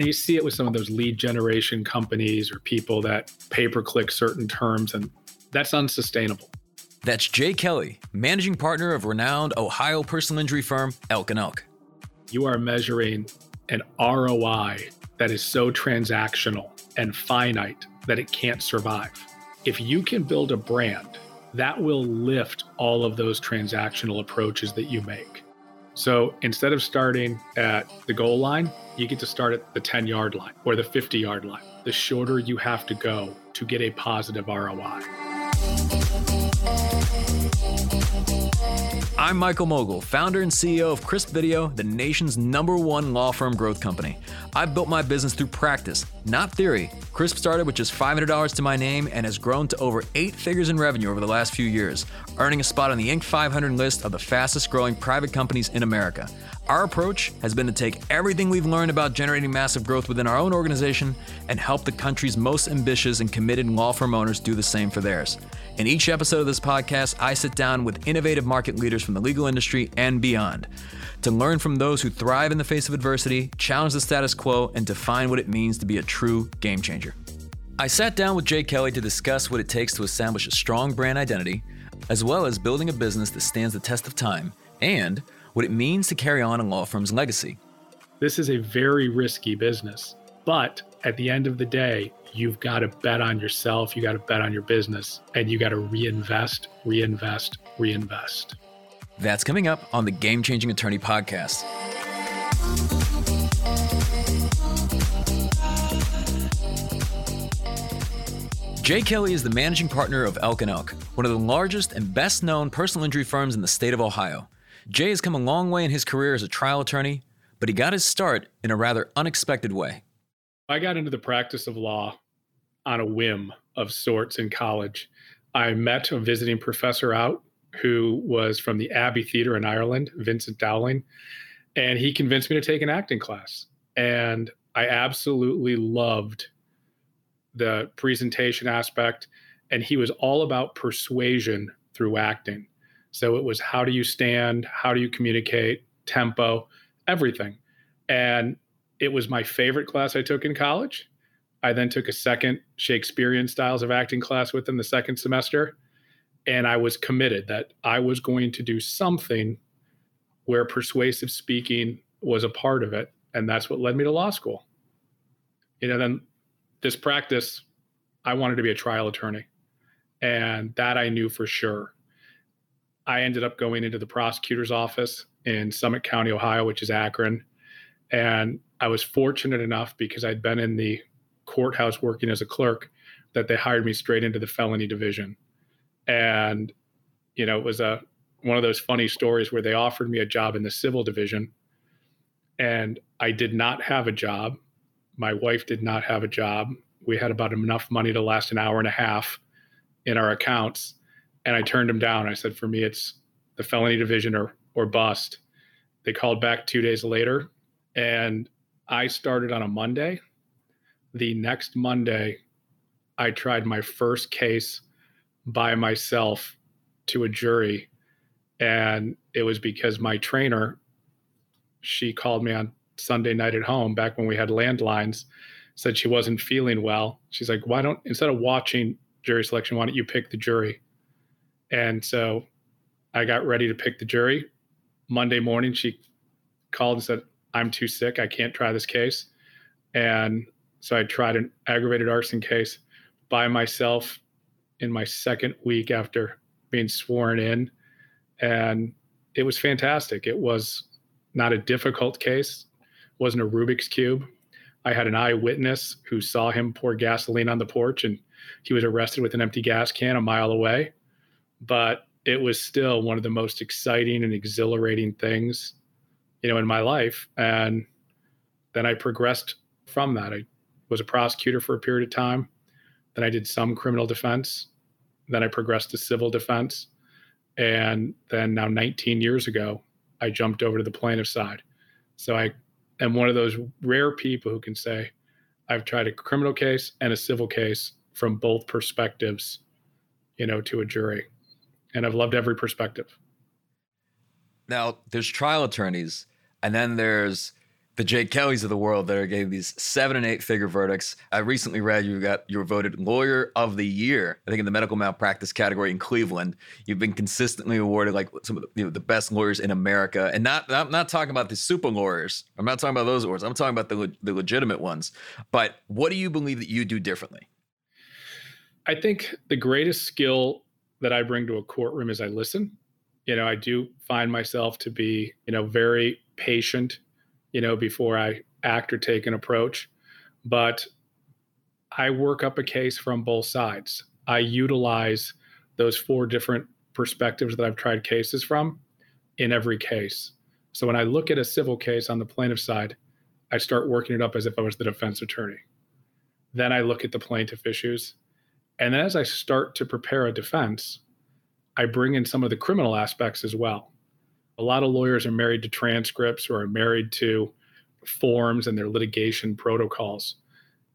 And you see it with some of those lead generation companies or people that pay per click certain terms, and that's unsustainable. That's Jay Kelley, managing partner of renowned Ohio personal injury firm Elk and Elk. You are measuring an ROI that is so transactional and finite that it can't survive. If you can build a brand, that will lift all of those transactional approaches that you make. So instead of starting at the goal line, you get to start at the 10 yard line or the 50 yard line. The shorter you have to go to get a positive ROI. I'm Michael Mogill, founder and CEO of Crisp Video, the nation's number one law firm growth company. I've built my business through practice, not theory. Crisp started with just $500 to my name and has grown to over eight figures in revenue over the last few years, earning a spot on the Inc. 500 list of the fastest growing private companies in America. Our approach has been to take everything we've learned about generating massive growth within our own organization and help the country's most ambitious and committed law firm owners do the same for theirs. In each episode of this podcast, I sit down with innovative market leaders from the legal industry and beyond to learn from those who thrive in the face of adversity, challenge the status quo, and define what it means to be a true game changer. I sat down with Jay Kelley to discuss what it takes to establish a strong brand identity, as well as building a business that stands the test of time, and what it means to carry on a law firm's legacy. This is a very risky business, but at the end of the day, you've got to bet on yourself, you got to bet on your business, and you got to reinvest, reinvest, reinvest. That's coming up on the Game Changing Attorney podcast. Jay Kelley is the managing partner of Elk and Elk, one of the largest and best known personal injury firms in the state of Ohio. Jay has come a long way in his career as a trial attorney, but he got his start in a rather unexpected way. I got into the practice of law on a whim of sorts in college. I met a visiting professor out who was from the Abbey Theatre in Ireland, Vincent Dowling, and he convinced me to take an acting class. And I absolutely loved the presentation aspect. And he was all about persuasion through acting. So it was how do you stand, how do you communicate, tempo, everything. And it was my favorite class I took in college. I then took a second Shakespearean styles of acting class with him the second semester. And I was committed that I was going to do something where persuasive speaking was a part of it. And that's what led me to law school. You know, then this practice, I wanted to be a trial attorney. And that I knew for sure. I ended up going into the prosecutor's office in Summit County, Ohio, which is Akron. And I was fortunate enough because I'd been in the courthouse working as a clerk that they hired me straight into the felony division. And, you know, it was a one of those funny stories where they offered me a job in the civil division and I did not have a job. My wife did not have a job. We had about enough money to last an hour and a half in our accounts and I turned him down. I said, for me, it's the felony division or or bust. They called back two days later, and I started on a Monday. The next Monday, I tried my first case by myself to a jury, and it was because my trainer, she called me on Sunday night at home back when we had landlines, said she wasn't feeling well. She's like, why don't instead of watching jury selection, why don't you pick the jury? And so I got ready to pick the jury. Monday morning, she called and said, I'm too sick. I can't try this case. And so I tried an aggravated arson case by myself in my second week after being sworn in. And it was fantastic. It was not a difficult case, wasn't a Rubik's Cube. I had an eyewitness who saw him pour gasoline on the porch and he was arrested with an empty gas can a mile away but it was still one of the most exciting and exhilarating things, you know, in my life. And then I progressed from that. I was a prosecutor for a period of time. Then I did some criminal defense. Then I progressed to civil defense. And then now 19 years ago, I jumped over to the plaintiff side. So I am one of those rare people who can say, I've tried a criminal case and a civil case from both perspectives, you know, to a jury and I've loved every perspective. Now, there's trial attorneys, and then there's the Jay Kelleys of the world that are getting these seven and eight figure verdicts. I recently read you got you were voted lawyer of the year, I think in the medical malpractice category in Cleveland. You've been consistently awarded like some of the, you know, the best lawyers in America. And not I'm not talking about the super lawyers. I'm not talking about those awards. I'm talking about the the legitimate ones. But what do you believe that you do differently? I think the greatest skill that I bring to a courtroom is I listen. You know, I do find myself to be, you know, very patient you know, before I act or take an approach. But I work up a case from both sides. I utilize those four different perspectives that I've tried cases from in every case. So when I look at a civil case on the plaintiff side, I start working it up as if I was the defense attorney. Then I look at the plaintiff issues. And then as I start to prepare a defense, I bring in some of the criminal aspects as well a lot of lawyers are married to transcripts or are married to forms and their litigation protocols.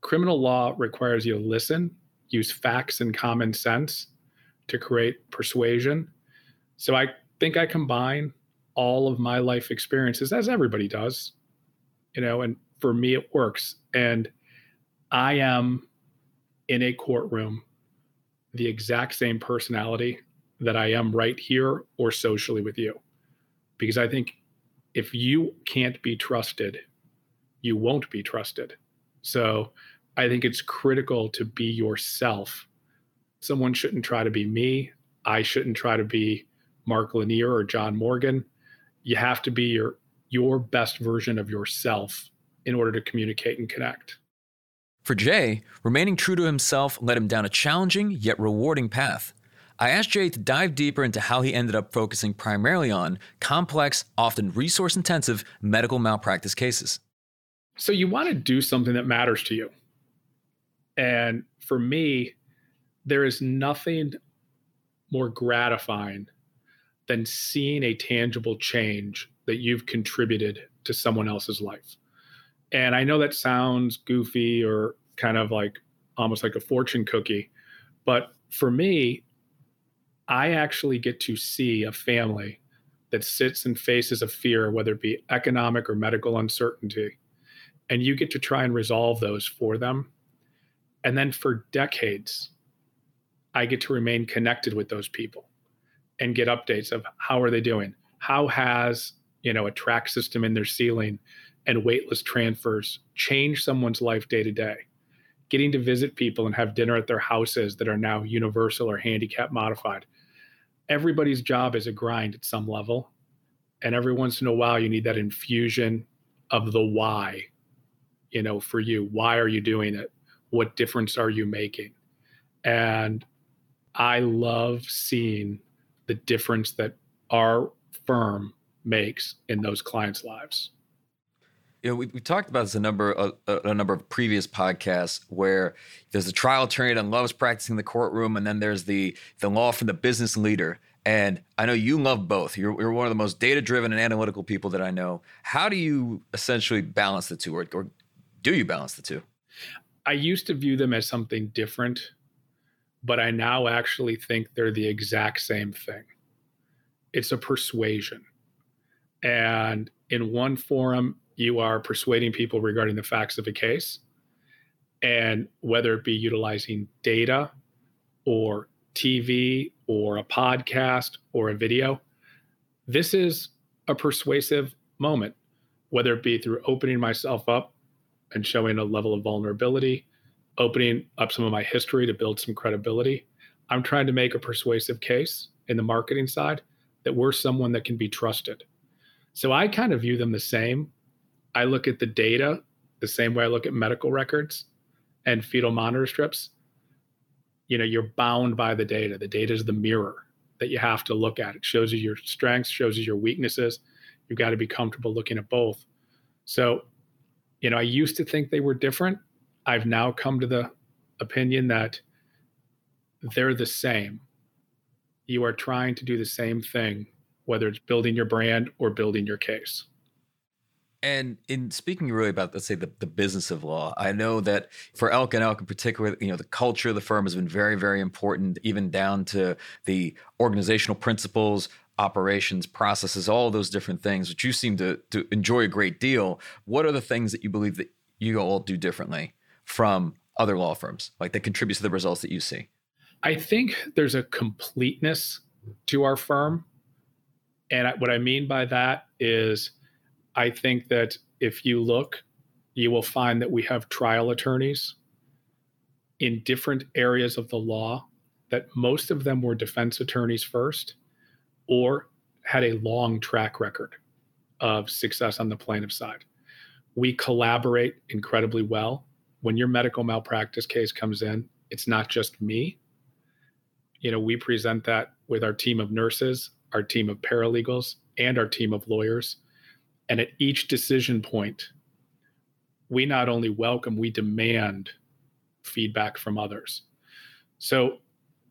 Criminal law requires you to listen, use facts and common sense to create persuasion. So I think I combine all of my life experiences, as everybody does, you know, and for me, it works. And I am in a courtroom the exact same personality that I am right here or socially with you because I think if you can't be trusted, you won't be trusted. So I think it's critical to be yourself. Someone shouldn't try to be me. I shouldn't try to be Mark Lanier or John Morgan. You have to be your your best version of yourself in order to communicate and connect. For Jay, remaining true to himself led him down a challenging yet rewarding path. I asked Jay to dive deeper into how he ended up focusing primarily on complex, often resource intensive medical malpractice cases. So, you want to do something that matters to you. And for me, there is nothing more gratifying than seeing a tangible change that you've contributed to someone else's life. And I know that sounds goofy or kind of like almost like a fortune cookie, but for me, I actually get to see a family that sits and faces a fear, whether it be economic or medical uncertainty, and you get to try and resolve those for them. And then for decades, I get to remain connected with those people and get updates of how are they doing? How has, you know, a track system in their ceiling and waitlist transfers change someone's life day to day? Getting to visit people and have dinner at their houses that are now universal or handicap modified everybody's job is a grind at some level. And every once in a while, you need that infusion of the why, you know, for you. Why are you doing it? What difference are you making? And I love seeing the difference that our firm makes in those clients' lives you know, we, we talked about this a number of, a, number of previous podcasts where there's a trial attorney that loves practicing the courtroom, and then there's the the law from the business leader. And I know you love both. You're, you're one of the most data driven and analytical people that I know. How do you essentially balance the two, or, or do you balance the two? I used to view them as something different, but I now actually think they're the exact same thing. It's a persuasion. And in one forum, you are persuading people regarding the facts of a case. And whether it be utilizing data or TV or a podcast or a video, this is a persuasive moment, whether it be through opening myself up and showing a level of vulnerability, opening up some of my history to build some credibility. I'm trying to make a persuasive case in the marketing side that we're someone that can be trusted. So I kind of view them the same I look at the data the same way I look at medical records and fetal monitor strips. You know, you're bound by the data. The data is the mirror that you have to look at. It shows you your strengths, shows you your weaknesses. You've got to be comfortable looking at both. So, you know, I used to think they were different. I've now come to the opinion that they're the same. You are trying to do the same thing, whether it's building your brand or building your case. And in speaking really about, let's say, the, the business of law, I know that for Elk and Elk in particular, you know, the culture of the firm has been very, very important, even down to the organizational principles operations, processes, all those different things, which you seem to, to enjoy a great deal. What are the things that you believe that you all do differently from other law firms, like that contributes to the results that you see? I think there's a completeness to our firm. And what I mean by that is, I think that if you look, you will find that we have trial attorneys in different areas of the law, that most of them were defense attorneys first or had a long track record of success on the plaintiff side. We collaborate incredibly well. When your medical malpractice case comes in, it's not just me. You know, we present that with our team of nurses, our team of paralegals, and our team of lawyers. And at each decision point, we not only welcome, we demand feedback from others. So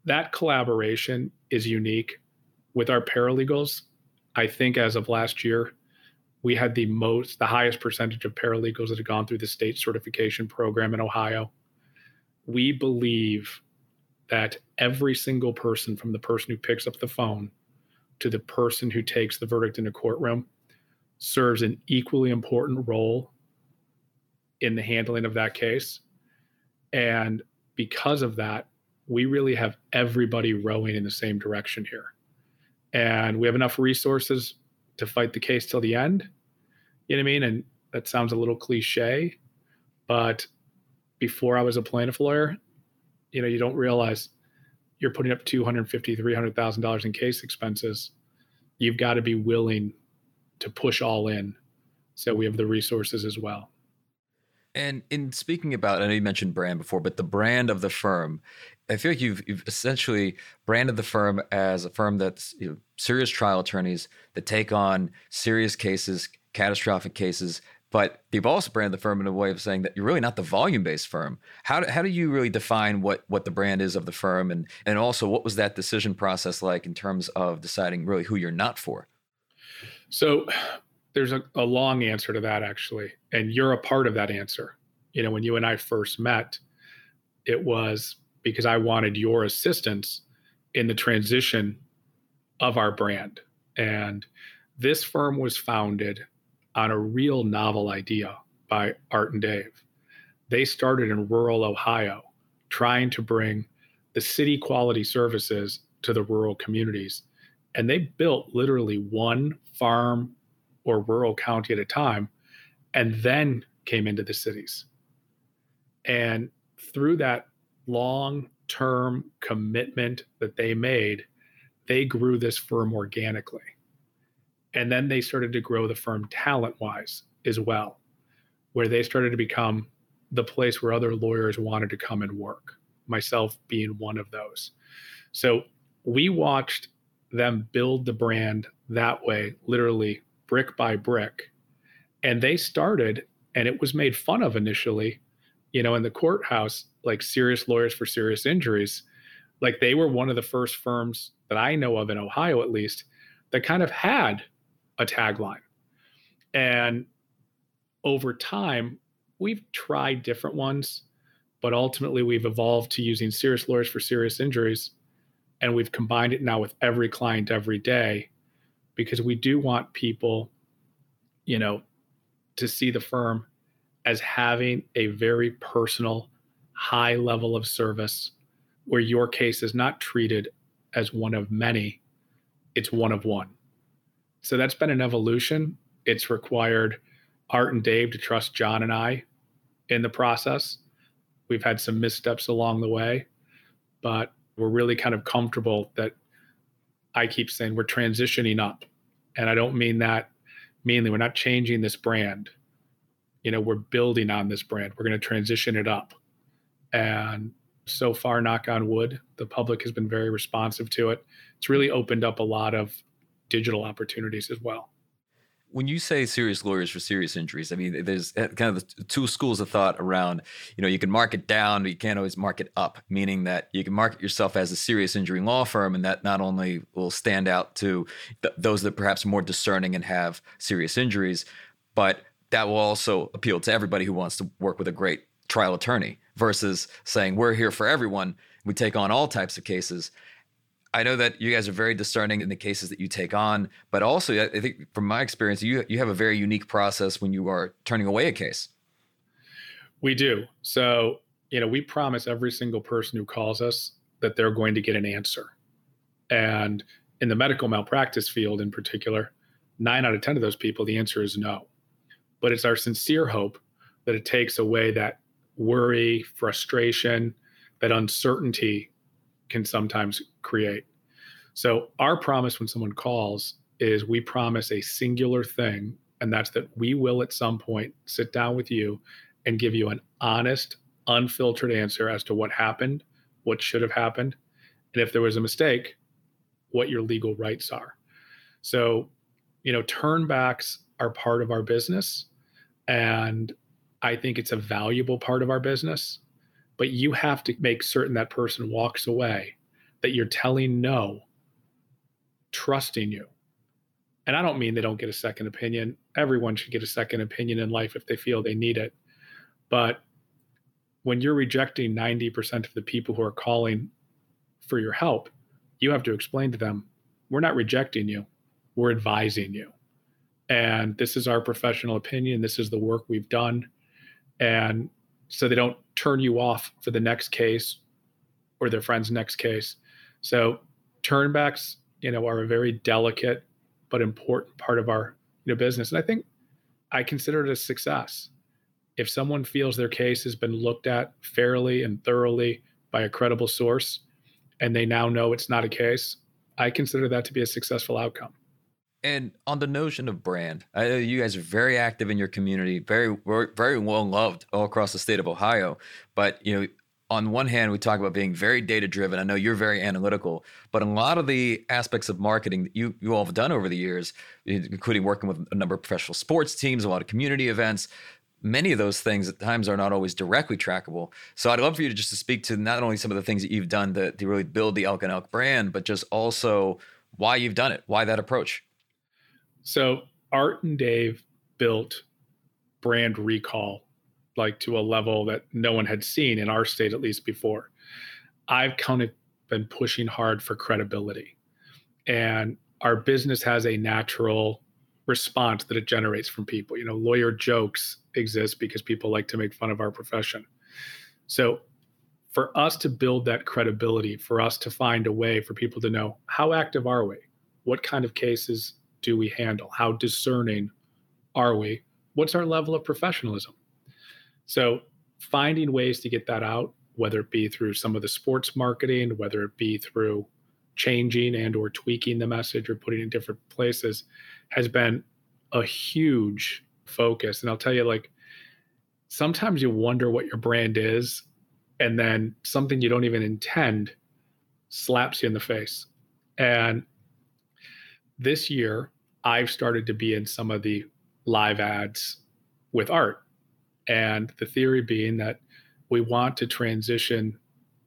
that collaboration is unique. With our paralegals, I think as of last year, we had the most, the highest percentage of paralegals that have gone through the state certification program in Ohio. We believe that every single person, from the person who picks up the phone to the person who takes the verdict in a courtroom, serves an equally important role in the handling of that case. And because of that, we really have everybody rowing in the same direction here. And we have enough resources to fight the case till the end. You know what I mean? And that sounds a little cliche, but before I was a plaintiff lawyer, you know, you don't realize you're putting up $250,000, $300,000 in case expenses. You've got to be willing to push all in. So we have the resources as well. And in speaking about, I know you mentioned brand before, but the brand of the firm, I feel like you've, you've essentially branded the firm as a firm that's you know, serious trial attorneys that take on serious cases, catastrophic cases, but you've also branded the firm in a way of saying that you're really not the volume-based firm. How do, how do you really define what what the brand is of the firm, and and also what was that decision process like in terms of deciding really who you're not for? So there's a, a long answer to that actually and you're a part of that answer. You know when you and i first met it was because i wanted your assistance in the transition of our brand. And this firm was founded on a real novel idea by art and dave. They started in rural ohio trying to bring the city quality services to the rural communities and they built literally one farm or rural county at a time, and then came into the cities. And through that long term commitment that they made, they grew this firm organically. And then they started to grow the firm talent wise as well, where they started to become the place where other lawyers wanted to come and work, myself being one of those. So we watched them build the brand that way, literally brick by brick. And they started, and it was made fun of initially, you know, in the courthouse, like serious lawyers for serious injuries. Like they were one of the first firms that I know of in Ohio, at least, that kind of had a tagline. And over time, we've tried different ones, but ultimately we've evolved to using serious lawyers for serious injuries. And we've combined it now with every client every day because we do want people, you know, to see the firm as having a very personal, high level of service where your case is not treated as one of many, it's one of one. So that's been an evolution. It's required Art and Dave to trust John and I in the process. We've had some missteps along the way, but we're really kind of comfortable that I keep saying we're transitioning up. And I don't mean that mainly. We're not changing this brand. You know, we're building on this brand. We're going to transition it up. And so far, knock on wood, the public has been very responsive to it. It's really opened up a lot of digital opportunities as well when you say serious lawyers for serious injuries, I mean, there's eh, kind of two schools of thought around, you know, you can mark it down, but you can't always mark it up, meaning that you can market yourself as a serious injury law firm, and that not only will stand out to th- those that perhaps are more discerning and have serious injuries, but that will also appeal to everybody who wants to work with a great trial attorney versus saying, we're here for everyone, we take on all types of cases. I know that you guys are very discerning in the cases that you take on, but also I think from my experience, you you have a very unique process when you are turning away a case. We do. So, you know, we promise every single person who calls us that they're going to get an answer. And in the medical malpractice field in particular, nine out of 10 of those people, the answer is no. But it's our sincere hope that it takes away that worry, frustration, that uncertainty can sometimes create. So, our promise when someone calls is we promise a singular thing, and that's that we will at some point sit down with you and give you an honest, unfiltered answer as to what happened, what should have happened, and if there was a mistake, what your legal rights are. So, you know, turnbacks are part of our business. And I think it's a valuable part of our business. But you have to make certain that person walks away, that you're telling no, trusting you. And I don't mean they don't get a second opinion. Everyone should get a second opinion in life if they feel they need it. But when you're rejecting 90% of the people who are calling for your help, you have to explain to them, we're not rejecting you, we're advising you. And this is our professional opinion. This is the work we've done. And so they don't turn you off for the next case or their friend's next case. So turnbacks, you know, are a very delicate but important part of our you know business. And I think I consider it a success. If someone feels their case has been looked at fairly and thoroughly by a credible source, and they now know it's not a case, I consider that to be a successful outcome. And on the notion of brand, I know you guys are very active in your community, very very well loved all across the state of Ohio. But you know, on one hand, we talk about being very data driven. I know you're very analytical, but a lot of the aspects of marketing that you you all have done over the years, including working with a number of professional sports teams, a lot of community events, many of those things at times are not always directly trackable. So I'd love for you to just to speak to not only some of the things that you've done to, to really build the Elk and Elk brand, but just also why you've done it, why that approach. So Art and Dave built brand recall like to a level that no one had seen in our state at least before. I've kind of been pushing hard for credibility. And our business has a natural response that it generates from people. You know, lawyer jokes exist because people like to make fun of our profession. So, for us to build that credibility, for us to find a way for people to know how active are we? What kind of cases do we handle? How discerning are we? What's our level of professionalism? So, finding ways to get that out, whether it be through some of the sports marketing, whether it be through changing and or tweaking the message or putting it in different places has been a huge focus. And I'll tell you, like, sometimes you wonder what your brand is, and then something you don't even intend slaps you in the face. And this year, I've started to be in some of the live ads with art. And the theory being that we want to transition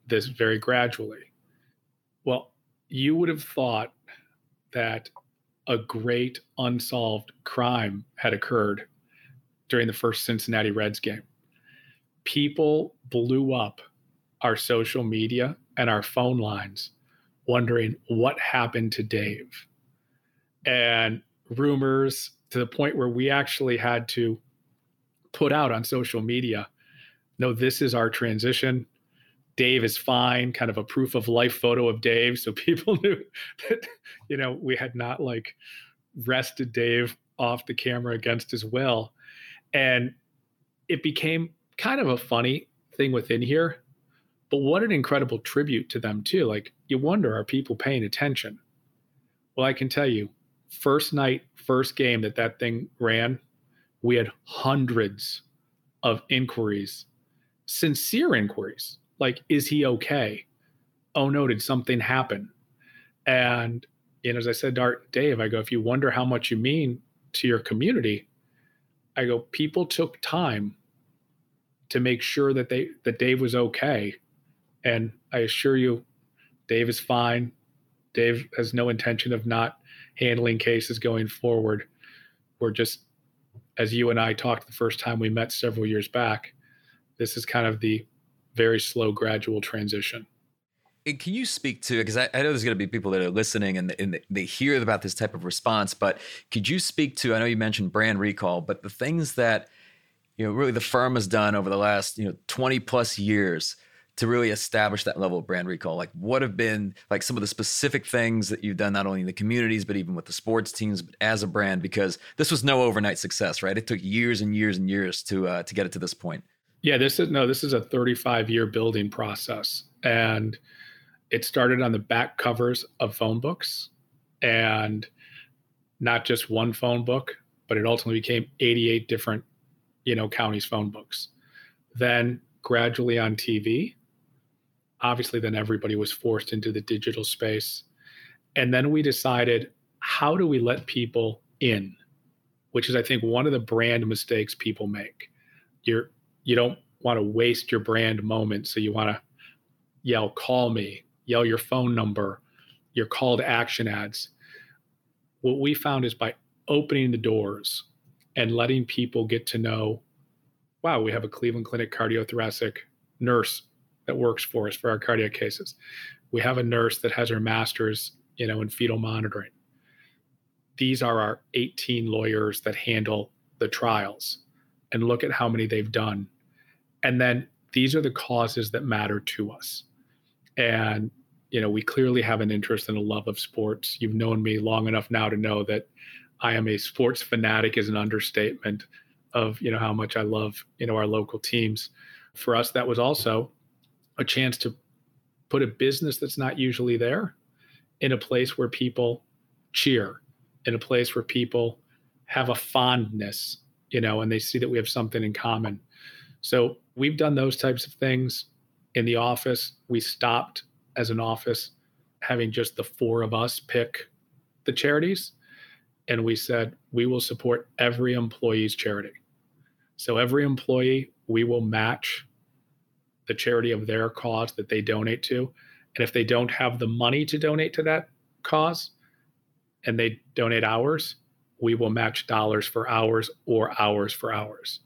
this very gradually. Well, you would have thought that a great unsolved crime had occurred during the first Cincinnati Reds game. People blew up our social media and our phone lines wondering what happened to Dave. And rumors to the point where we actually had to put out on social media no, this is our transition. Dave is fine, kind of a proof of life photo of Dave. So people knew that, you know, we had not like wrested Dave off the camera against his will. And it became kind of a funny thing within here. But what an incredible tribute to them, too. Like, you wonder, are people paying attention? Well, I can tell you, first night, first game that that thing ran, we had hundreds of inquiries, sincere inquiries like, is he okay? Oh no, did something happen? And you know, as I said to Art Dave, I go, if you wonder how much you mean to your community, I go, people took time to make sure that they that Dave was okay. And I assure you, Dave is fine. Dave has no intention of not handling cases going forward. We're just, as you and I talked the first time we met several years back, this is kind of the very slow, gradual transition. can you speak to because I, I, know there's going to be people that are listening and, and they hear about this type of response but could you speak to i know you mentioned brand recall but the things that you know really the firm has done over the last you know 20 plus years to really establish that level of brand recall? Like what have been like some of the specific things that you've done not only in the communities but even with the sports teams but as a brand? Because this was no overnight success right? It took years and years and years to uh, to get it to this point. Yeah this is no this is a 35 year building process. And it started on the back covers of phone books and not just one phone book but it ultimately became 88 different you know counties phone books. Then gradually on tv obviously then everybody was forced into the digital space. And then we decided how do we let people in? Which is i think one of the brand mistakes people make. You're you don't want to waste your brand moment so you want to yell call me yell your phone number, your call to action ads. What we found is by opening the doors and letting people get to know, wow, we have a Cleveland Clinic cardiothoracic nurse that works for us for our cardiac cases. We have a nurse that has her master's, you know, in fetal monitoring. These are our 18 lawyers that handle the trials and look at how many they've done. And then these are the causes that matter to us. And you know, we clearly have an interest and a love of sports. You've known me long enough now to know that I am a sports fanatic is an understatement of, you know, how much I love, you know, our local teams. For us, that was also a chance to put a business that's not usually there in a place where people cheer, in a place where people have a fondness, you know, and they see that we have something in common. So we've done those types of things in the office. We stopped as an office having just the four of us pick the charities. And we said, we will support every employee's charity. So every employee, we will match the charity of their cause that they donate to. And if they don't have the money to donate to that cause and they donate hours, we will match dollars for hours or hours for hours.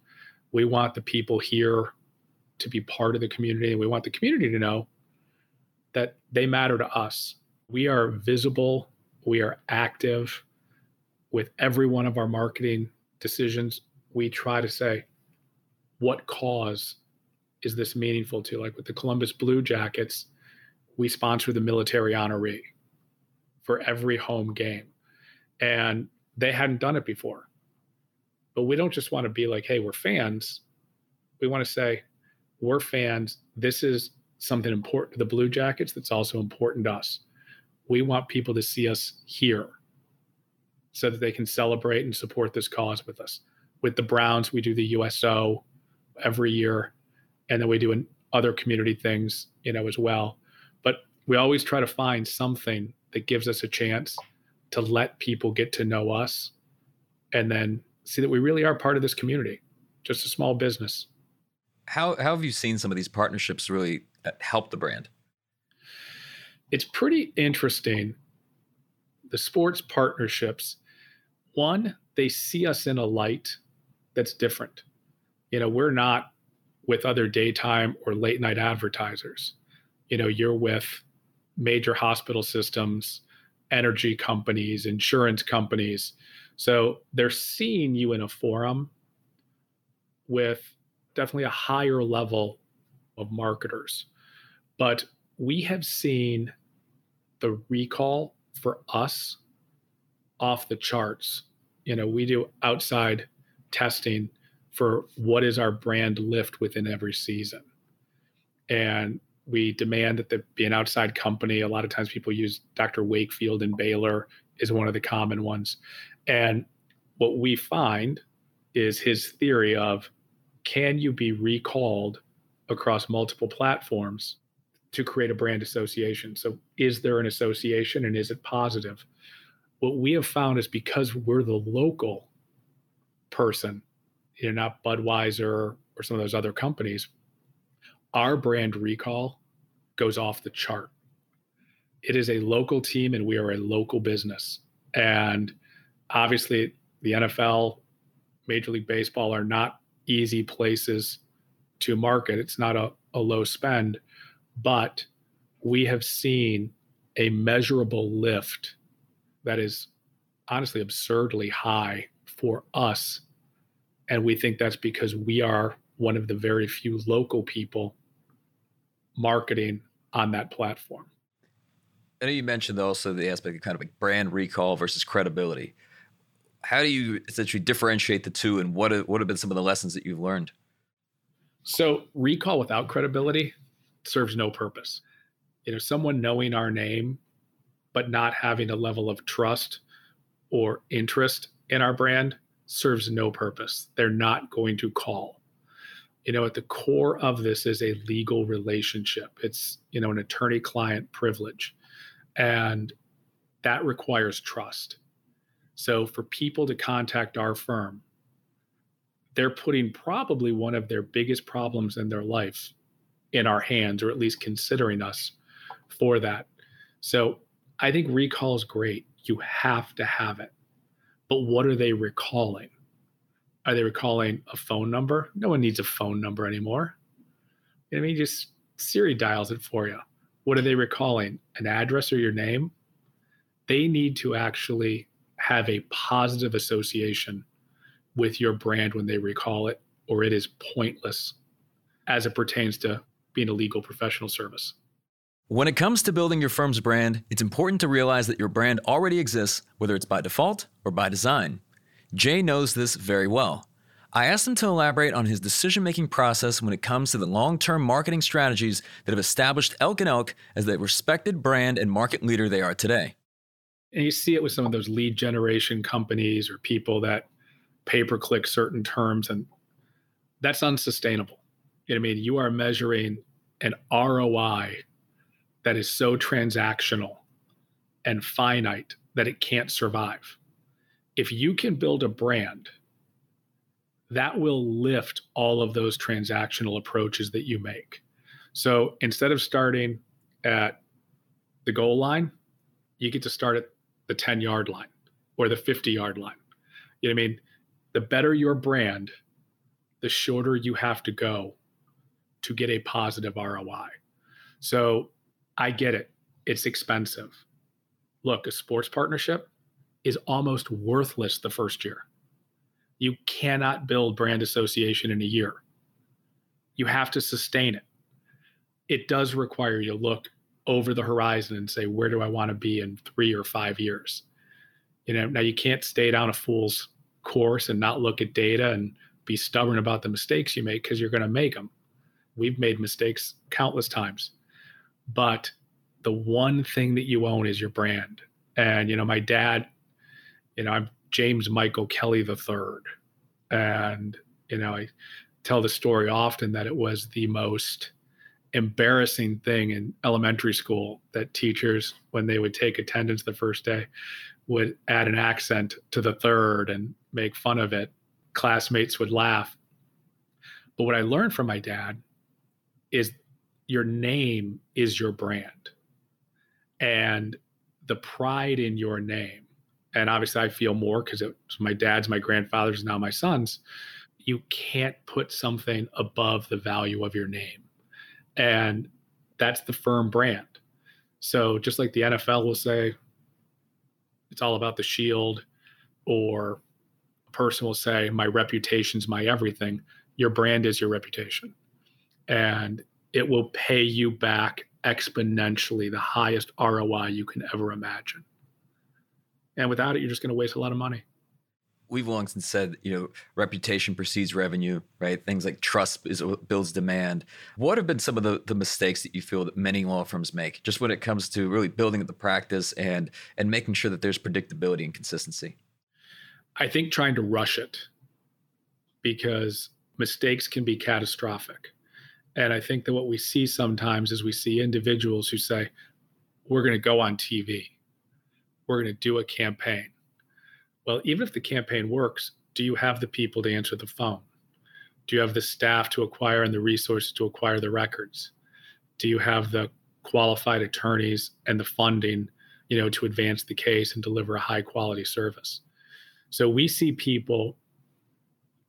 We want the people here to be part of the community we want the community to know that they matter to us. We are visible, we are active with every one of our marketing decisions. We try to say, what cause is this meaningful to? Like with the Columbus Blue Jackets, we sponsor the military honoree for every home game. And they hadn't done it before. But we don't just want to be like, hey, we're fans. We want to say, we're fans. This is something important to the Blue Jackets that's also important to us. We want people to see us here so that they can celebrate and support this cause with us. With the Browns, we do the USO every year, and then we do other community things, you know, as well. But we always try to find something that gives us a chance to let people get to know us and then see that we really are part of this community, just a small business. How, how have you seen some of these partnerships really uh, help the brand? It's pretty interesting. The sports partnerships, one, they see us in a light that's different. You know, we're not with other daytime or late night advertisers. You know, you're with major hospital systems, energy companies, insurance companies. So they're seeing you in a forum with definitely a higher level of marketers. But we have seen the recall for us off the charts. You know, we do outside testing for what is our brand lift within every season. And we demand that there be an outside company. A lot of times people use Dr. Wakefield and Baylor is one of the common ones. And what we find is his theory of can you be recalled across multiple platforms to create a brand association. So, is there an association and is it positive? What we have found is because we're the local person, you know, not Budweiser or some of those other companies, our brand recall goes off the chart. It is a local team and we are a local business. And obviously, the NFL, Major League Baseball are not easy places to market. It's not a, a low spend but we have seen a measurable lift that is honestly absurdly high for us. And we think that's because we are one of the very few local people marketing on that platform. I know you mentioned also the aspect of kind of like brand recall versus credibility. How do you essentially differentiate the two, and what have, what have been some of the lessons that you've learned? So, recall without credibility serves no purpose. You know, someone knowing our name, but not having a level of trust or interest in our brand serves no purpose. They're not going to call. You know, at the core of this is a legal relationship. It's, you know, an attorney client privilege. And that requires trust. So for people to contact our firm, they're putting probably one of their biggest problems in their life in our hands, or at least considering us for that. So I think recall is great. You have to have it. But what are they recalling? Are they recalling a phone number? No one needs a phone number anymore. I mean, just Siri dials it for you. What are they recalling? An address or your name? They need to actually have a positive association with your brand when they recall it, or it is pointless as it pertains to being a legal professional service. When it comes to building your firm's brand, it's important to realize that your brand already exists, whether it's by default or by design. Jay knows this very well. I asked him to elaborate on his decision making process when it comes to the long term marketing strategies that have established Elk and Elk as the respected brand and market leader they are today. And you see it with some of those lead generation companies or people that pay per click certain terms, and that's unsustainable. You know I mean? You are measuring an ROI that is so transactional and finite that it can't survive. If you can build a brand that will lift all of those transactional approaches that you make. So instead of starting at the goal line, you get to start at the 10 yard line or the 50 yard line. You know what I mean? The better your brand, the shorter you have to go to get a positive ROI. So I get it. It's expensive. Look, a sports partnership is almost worthless the first year you cannot build brand association in a year. You have to sustain it. It does require you to look over the horizon and say, where do I want to be in three or five years? You know, now you can't stay down a fool's course and not look at data and be stubborn about the mistakes you make because you're going to make them. We've made mistakes countless times. But the one thing that you own is your brand. And, you know, my dad, you know, I'm James Michael Kelley the third, And, you know, I tell the story often that it was the most embarrassing thing in elementary school that teachers, when they would take attendance the first day, would add an accent to the third and make fun of it. Classmates would laugh. But what I learned from my dad is your name is your brand. And the pride in your name and obviously I feel more because it was my dad's, my grandfather's, now my son's. You can't put something above the value of your name. And that's the firm brand. So just like the NFL will say, it's all about the shield, or a person will say, my reputation's my everything. Your brand is your reputation. And it will pay you back exponentially the highest ROI you can ever imagine. And without it you're just going to waste a lot of money. We've long since said you know reputation precedes revenue right? Things like trust is builds demand. What have been some of the, the mistakes that you feel that many law firms make just when it comes to really building the practice and and making sure that there's predictability and consistency? I think trying to rush it because mistakes can be catastrophic and i think that what we see sometimes is we see individuals who say we're going to go on tv we're going to do a campaign. Well, even if the campaign works, do you have the people to answer the phone? Do you have the staff to acquire and the resources to acquire the records? Do you have the qualified attorneys and the funding, you know, to advance the case and deliver a high quality service? So we see people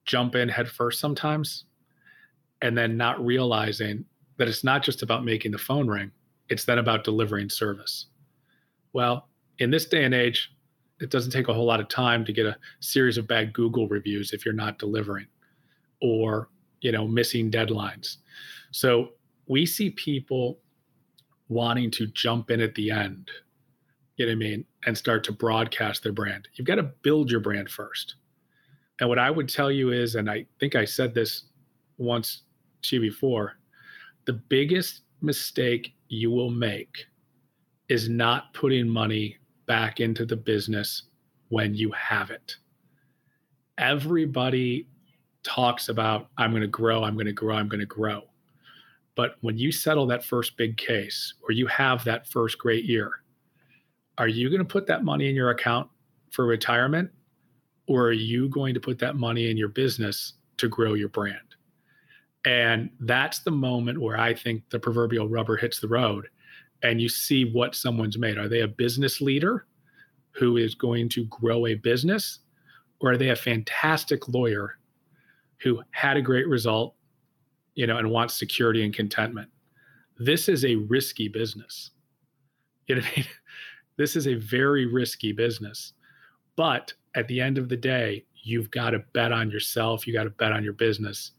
jump in headfirst sometimes and then not realizing that it's not just about making the phone ring, it's then about delivering service. Well, in this day and age, it doesn't take a whole lot of time to get a series of bad Google reviews if you're not delivering or, you know, missing deadlines. So we see people wanting to jump in at the end, you know what I mean, and start to broadcast their brand. You've got to build your brand first. And what I would tell you is, and I think I said this once to before, the biggest mistake you will make is not putting money back into the business when you have it. Everybody talks about, I'm going to grow, I'm going to grow, I'm going to grow. But when you settle that first big case or you have that first great year, are you going to put that money in your account for retirement or are you going to put that money in your business to grow your brand? And that's the moment where I think the proverbial rubber hits the road and you see what someone's made. Are they a business leader who is going to grow a business or are they a fantastic lawyer who had a great result you know, and wants security and contentment. This is a risky business. You know I mean? This is a very risky business. But at the end of the day, you've got to bet on yourself, you got to bet on your business,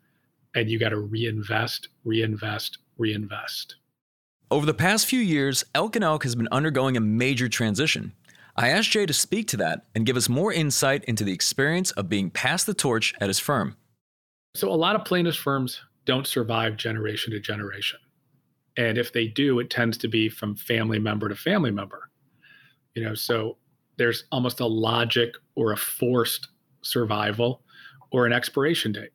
and you got to reinvest, reinvest, reinvest. Over the past few years, Elk and Elk has been undergoing a major transition. I asked Jay to speak to that and give us more insight into the experience of being passed the torch at his firm. So, a lot of plaintiffs' firms don't survive generation to generation. And if they do, it tends to be from family member to family member. You know, so there's almost a logic or a forced survival or an expiration date.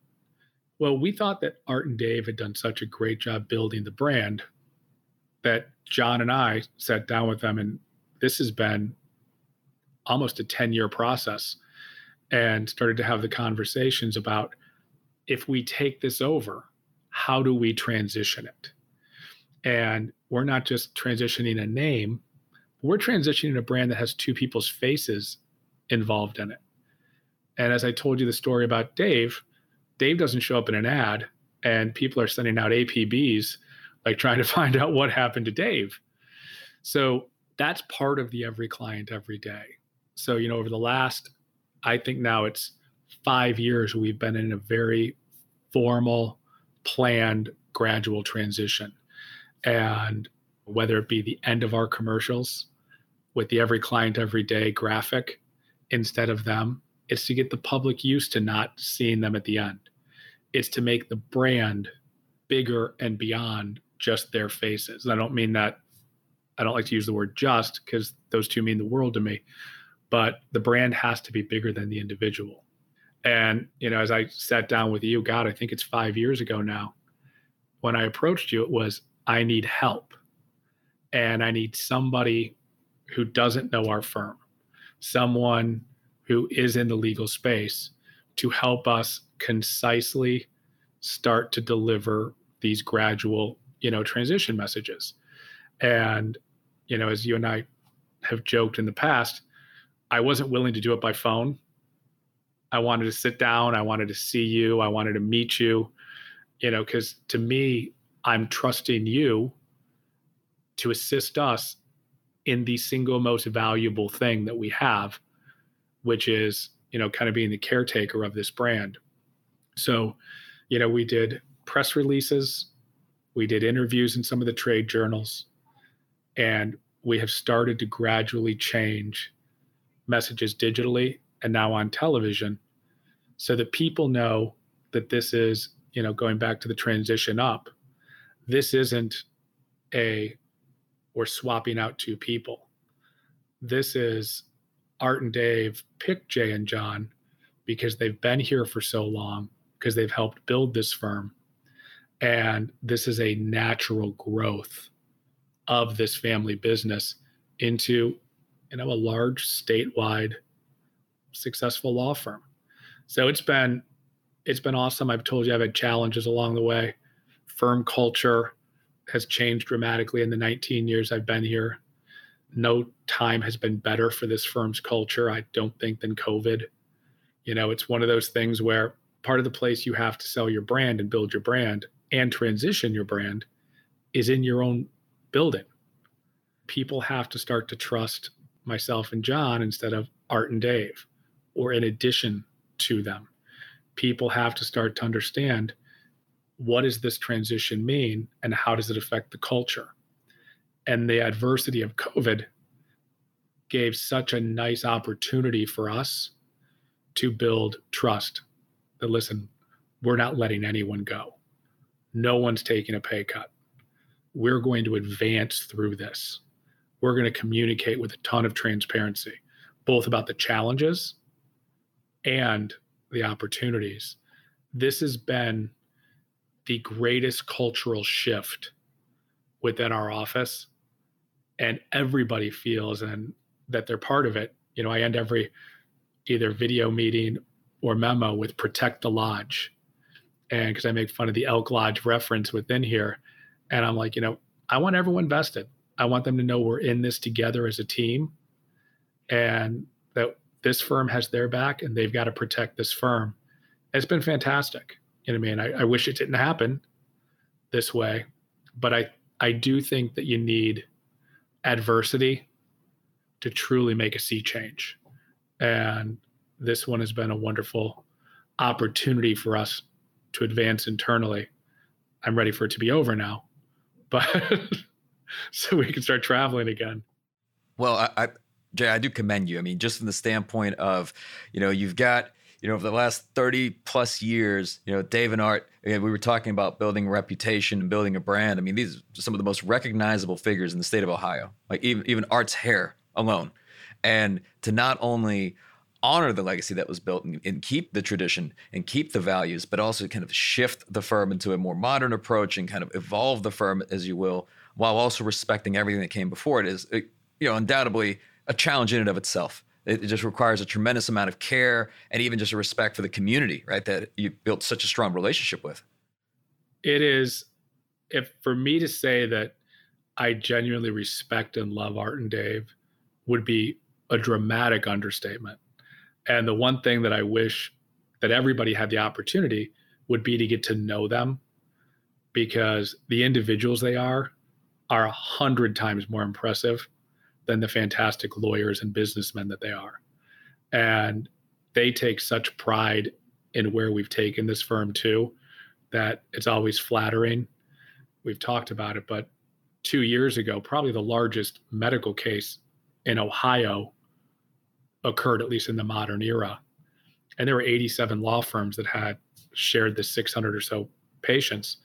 Well, we thought that Art and Dave had done such a great job building the brand that John and I sat down with them, and this has been almost a 10 year process and started to have the conversations about if we take this over, how do we transition it? And we're not just transitioning a name, we're transitioning a brand that has two people's faces involved in it. And as I told you the story about Dave, Dave doesn't show up in an ad and people are sending out APBs like trying to find out what happened to Dave. So that's part of the every client every day. So, you know, over the last, I think now it's five years, we've been in a very formal planned gradual transition. And whether it be the end of our commercials with the every client every day graphic instead of them, it's to get the public used to not seeing them at the end. It's to make the brand bigger and beyond just their faces. And I don't mean that, I don't like to use the word just because those two mean the world to me, but the brand has to be bigger than the individual. And, you know, as I sat down with you, God, I think it's five years ago now, when I approached you, it was, I need help. And I need somebody who doesn't know our firm, someone who is in the legal space to help us concisely start to deliver these gradual, you know, transition messages. And, you know, as you and I have joked in the past, I wasn't willing to do it by phone I wanted to sit down. I wanted to see you. I wanted to meet you, you know, because to me, I'm trusting you to assist us in the single most valuable thing that we have, which is, you know, kind of being the caretaker of this brand. So, you know, we did press releases, we did interviews in some of the trade journals, and we have started to gradually change messages digitally and now on television so that people know that this is you know going back to the transition up this isn't a we're swapping out two people this is art and dave pick jay and john because they've been here for so long because they've helped build this firm and this is a natural growth of this family business into you know a large statewide successful law firm. So it's been it's been awesome. I've told you I've had challenges along the way. Firm culture has changed dramatically in the 19 years I've been here. No time has been better for this firm's culture, I don't think, than COVID. You know, it's one of those things where part of the place you have to sell your brand and build your brand and transition your brand is in your own building. people have to start to trust myself and John instead of Art and Dave, or in addition to them. People have to start to understand what does this transition mean and how does it affect the culture? And the adversity of COVID gave such a nice opportunity for us to build trust that listen, we're not letting anyone go. No one's taking a pay cut. We're going to advance through this. We're going to communicate with a ton of transparency, both about the challenges and the opportunities. This has been the greatest cultural shift within our office and everybody feels and that they're part of it you know i end every either video meeting or memo with protect the lodge. And because i make fun of the elk lodge reference within here and i'm like you know i want everyone vested. I want them to know we're in this together as a team and that this firm has their back and they've got to protect this firm. It's been fantastic you know what I mean? I, I wish it didn't happen this way, but I I do think that you need adversity to truly make a sea change. And this one has been a wonderful opportunity for us to advance internally. I'm ready for it to be over now, but so we can start traveling again. Well, I, I, Jay, I do commend you. I mean, just from the standpoint of, you know, you've got you know, over the last 30 plus years, you know, Dave and Art, we were talking about building reputation and building a brand. I mean, these are some of the most recognizable figures in the state of Ohio, like even, even Art's hair alone. And to not only honor the legacy that was built and, and, keep the tradition and keep the values, but also kind of shift the firm into a more modern approach and kind of evolve the firm, as you will, while also respecting everything that came before it is, uh, you know, undoubtedly a challenge in and of itself. It just requires a tremendous amount of care and even just a respect for the community, right? That you built such a strong relationship with. It is, if for me to say that I genuinely respect and love Art and Dave would be a dramatic understatement. And the one thing that I wish that everybody had the opportunity would be to get to know them because the individuals they are are a hundred times more impressive than the fantastic lawyers and businessmen that they are. And they take such pride in where we've taken this firm to that it's always flattering. We've talked about it, but two years ago, probably the largest medical case in Ohio occurred, at least in the modern era. And there were 87 law firms that had shared the 600 or so patients.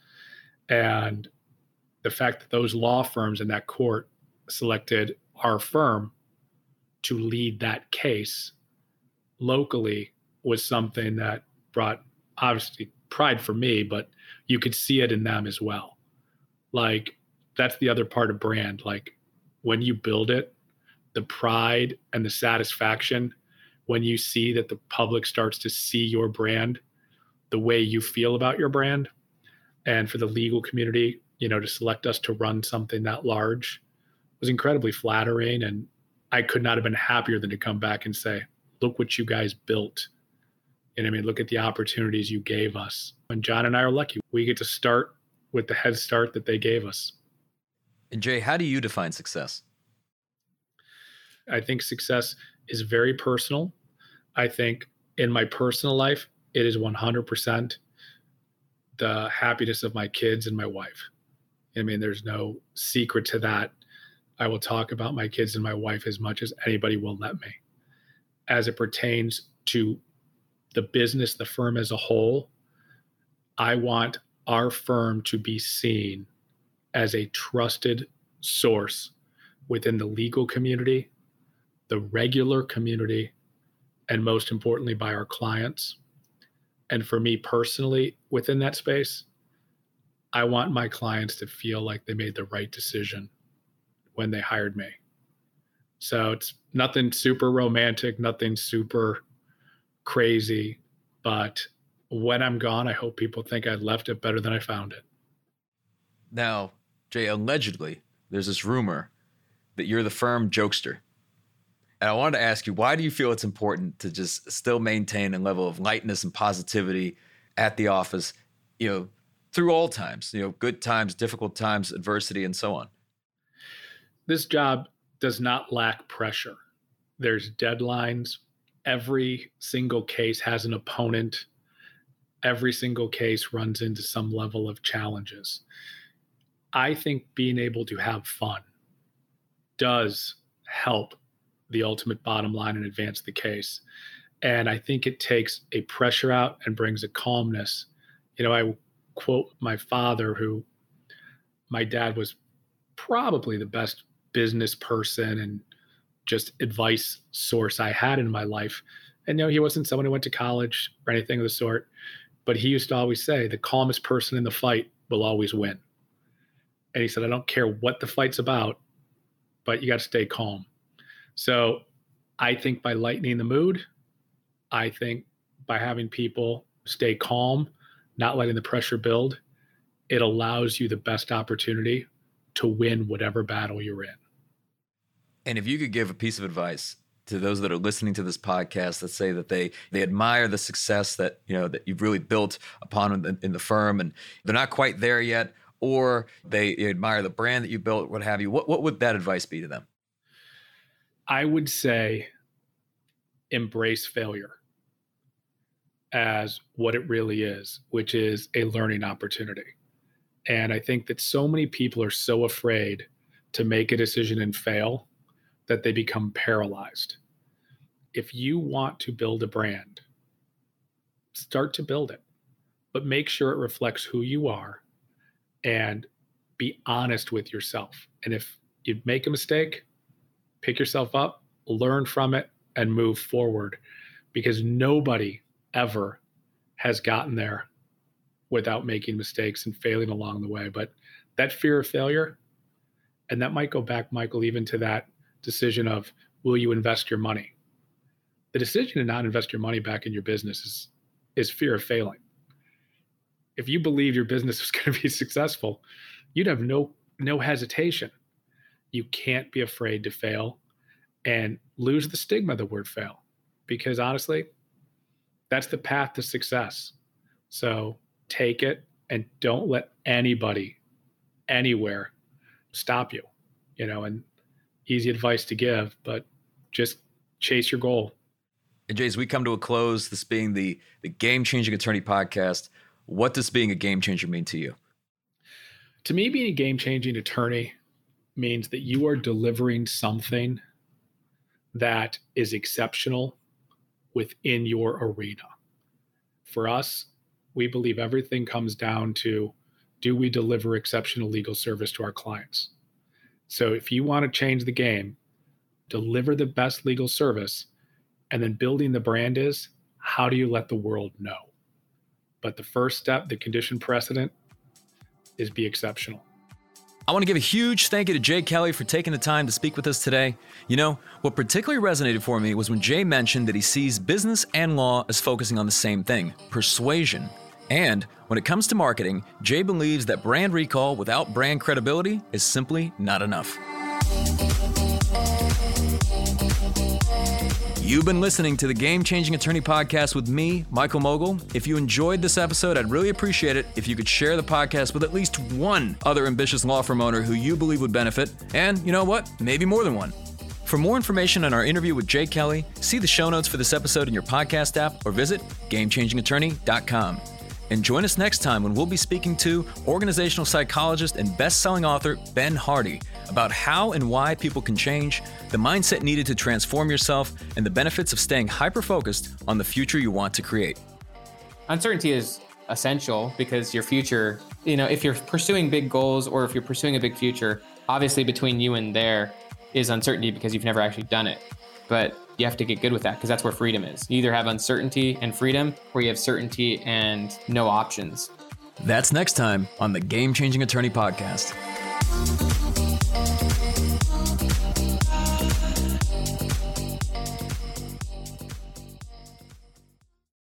And the fact that those law firms in that court selected our firm to lead that case locally was something that brought obviously pride for me, but you could see it in them as well. Like that's the other part of brand. Like when you build it, the pride and the satisfaction when you see that the public starts to see your brand the way you feel about your brand and for the legal community you know to select us to run something that large was incredibly flattering. And I could not have been happier than to come back and say, look what you guys built. And I mean, look at the opportunities you gave us. And John and I are lucky. We get to start with the head start that they gave us. And Jay, how do you define success? I think success is very personal. I think in my personal life, it is 100% the happiness of my kids and my wife. I mean, there's no secret to that. I will talk about my kids and my wife as much as anybody will let me. As it pertains to the business, the firm as a whole, I want our firm to be seen as a trusted source within the legal community, the regular community, and most importantly, by our clients. And for me personally, within that space, I want my clients to feel like they made the right decision when they hired me. So it's nothing super romantic, nothing super crazy, but when I'm gone, I hope people think I left it better than I found it. Now, Jay, allegedly, there's this rumor that you're the firm jokester. And I wanted to ask you, why do you feel it's important to just still maintain a level of lightness and positivity at the office, you know, through all times, you know, good times, difficult times, adversity, and so on? This job does not lack pressure. There's deadlines. Every single case has an opponent. Every single case runs into some level of challenges. I think being able to have fun does help the ultimate bottom line and advance the case. And I think it takes a pressure out and brings a calmness. You know, I quote my father, who my dad was probably the best business person and just advice source I had in my life. And know, he wasn't someone who went to college or anything of the sort, but he used to always say, the calmest person in the fight will always win. And he said, I don't care what the fight's about, but you got to stay calm. So I think by lightening the mood, I think by having people stay calm, not letting the pressure build, it allows you the best opportunity to win whatever battle you're in. And if you could give a piece of advice to those that are listening to this podcast that say that they they admire the success that you know that you've really built upon in the, in the firm and they're not quite there yet or they admire the brand that you built what have you what what would that advice be to them I would say embrace failure as what it really is, which is a learning opportunity. And I think that so many people are so afraid to make a decision and fail that they become paralyzed. If you want to build a brand, start to build it, but make sure it reflects who you are and be honest with yourself. And if you make a mistake, pick yourself up, learn from it, and move forward because nobody ever has gotten there without making mistakes and failing along the way. But that fear of failure, and that might go back, Michael, even to that decision of will you invest your money? The decision to not invest your money back in your business is, is fear of failing. If you believe your business is going to be successful, you'd have no no hesitation. You can't be afraid to fail and lose the stigma of the word fail because honestly, that's the path to success. So take it and don't let anybody anywhere stop you, you know, and easy advice to give, but just chase your goal. And Jay, as we come to a close, this being the the game changing attorney podcast, what does being a game changer mean to you? To me, being a game changing attorney means that you are delivering something that is exceptional within your arena. For us, we believe everything comes down to do we deliver exceptional legal service to our clients? So if you want to change the game, deliver the best legal service, and then building the brand is how do you let the world know? But the first step, the condition precedent, is be exceptional. I want to give a huge thank you to Jay Kelley for taking the time to speak with us today. You know, what particularly resonated for me was when Jay mentioned that he sees business and law as focusing on the same thing persuasion. And when it comes to marketing, Jay believes that brand recall without brand credibility is simply not enough. You've been listening to the Game Changing Attorney Podcast with me, Michael Mogill. If you enjoyed this episode, I'd really appreciate it if you could share the podcast with at least one other ambitious law firm owner who you believe would benefit, and you know what? Maybe more than one. For more information on our interview with Jay Kelley, see the show notes for this episode in your podcast app or visit GameChangingAttorney.com. And join us next time when we'll be speaking to organizational psychologist and best selling author Ben Hardy about how and why people can change, the mindset needed to transform yourself, and the benefits of staying hyper focused on the future you want to create. Uncertainty is essential because your future, you know, if you're pursuing big goals or if you're pursuing a big future, obviously between you and there is uncertainty because you've never actually done it. But you have to get good with that because that's where freedom is. You either have uncertainty and freedom, or you have certainty and no options. That's next time on the Game Changing Attorney Podcast.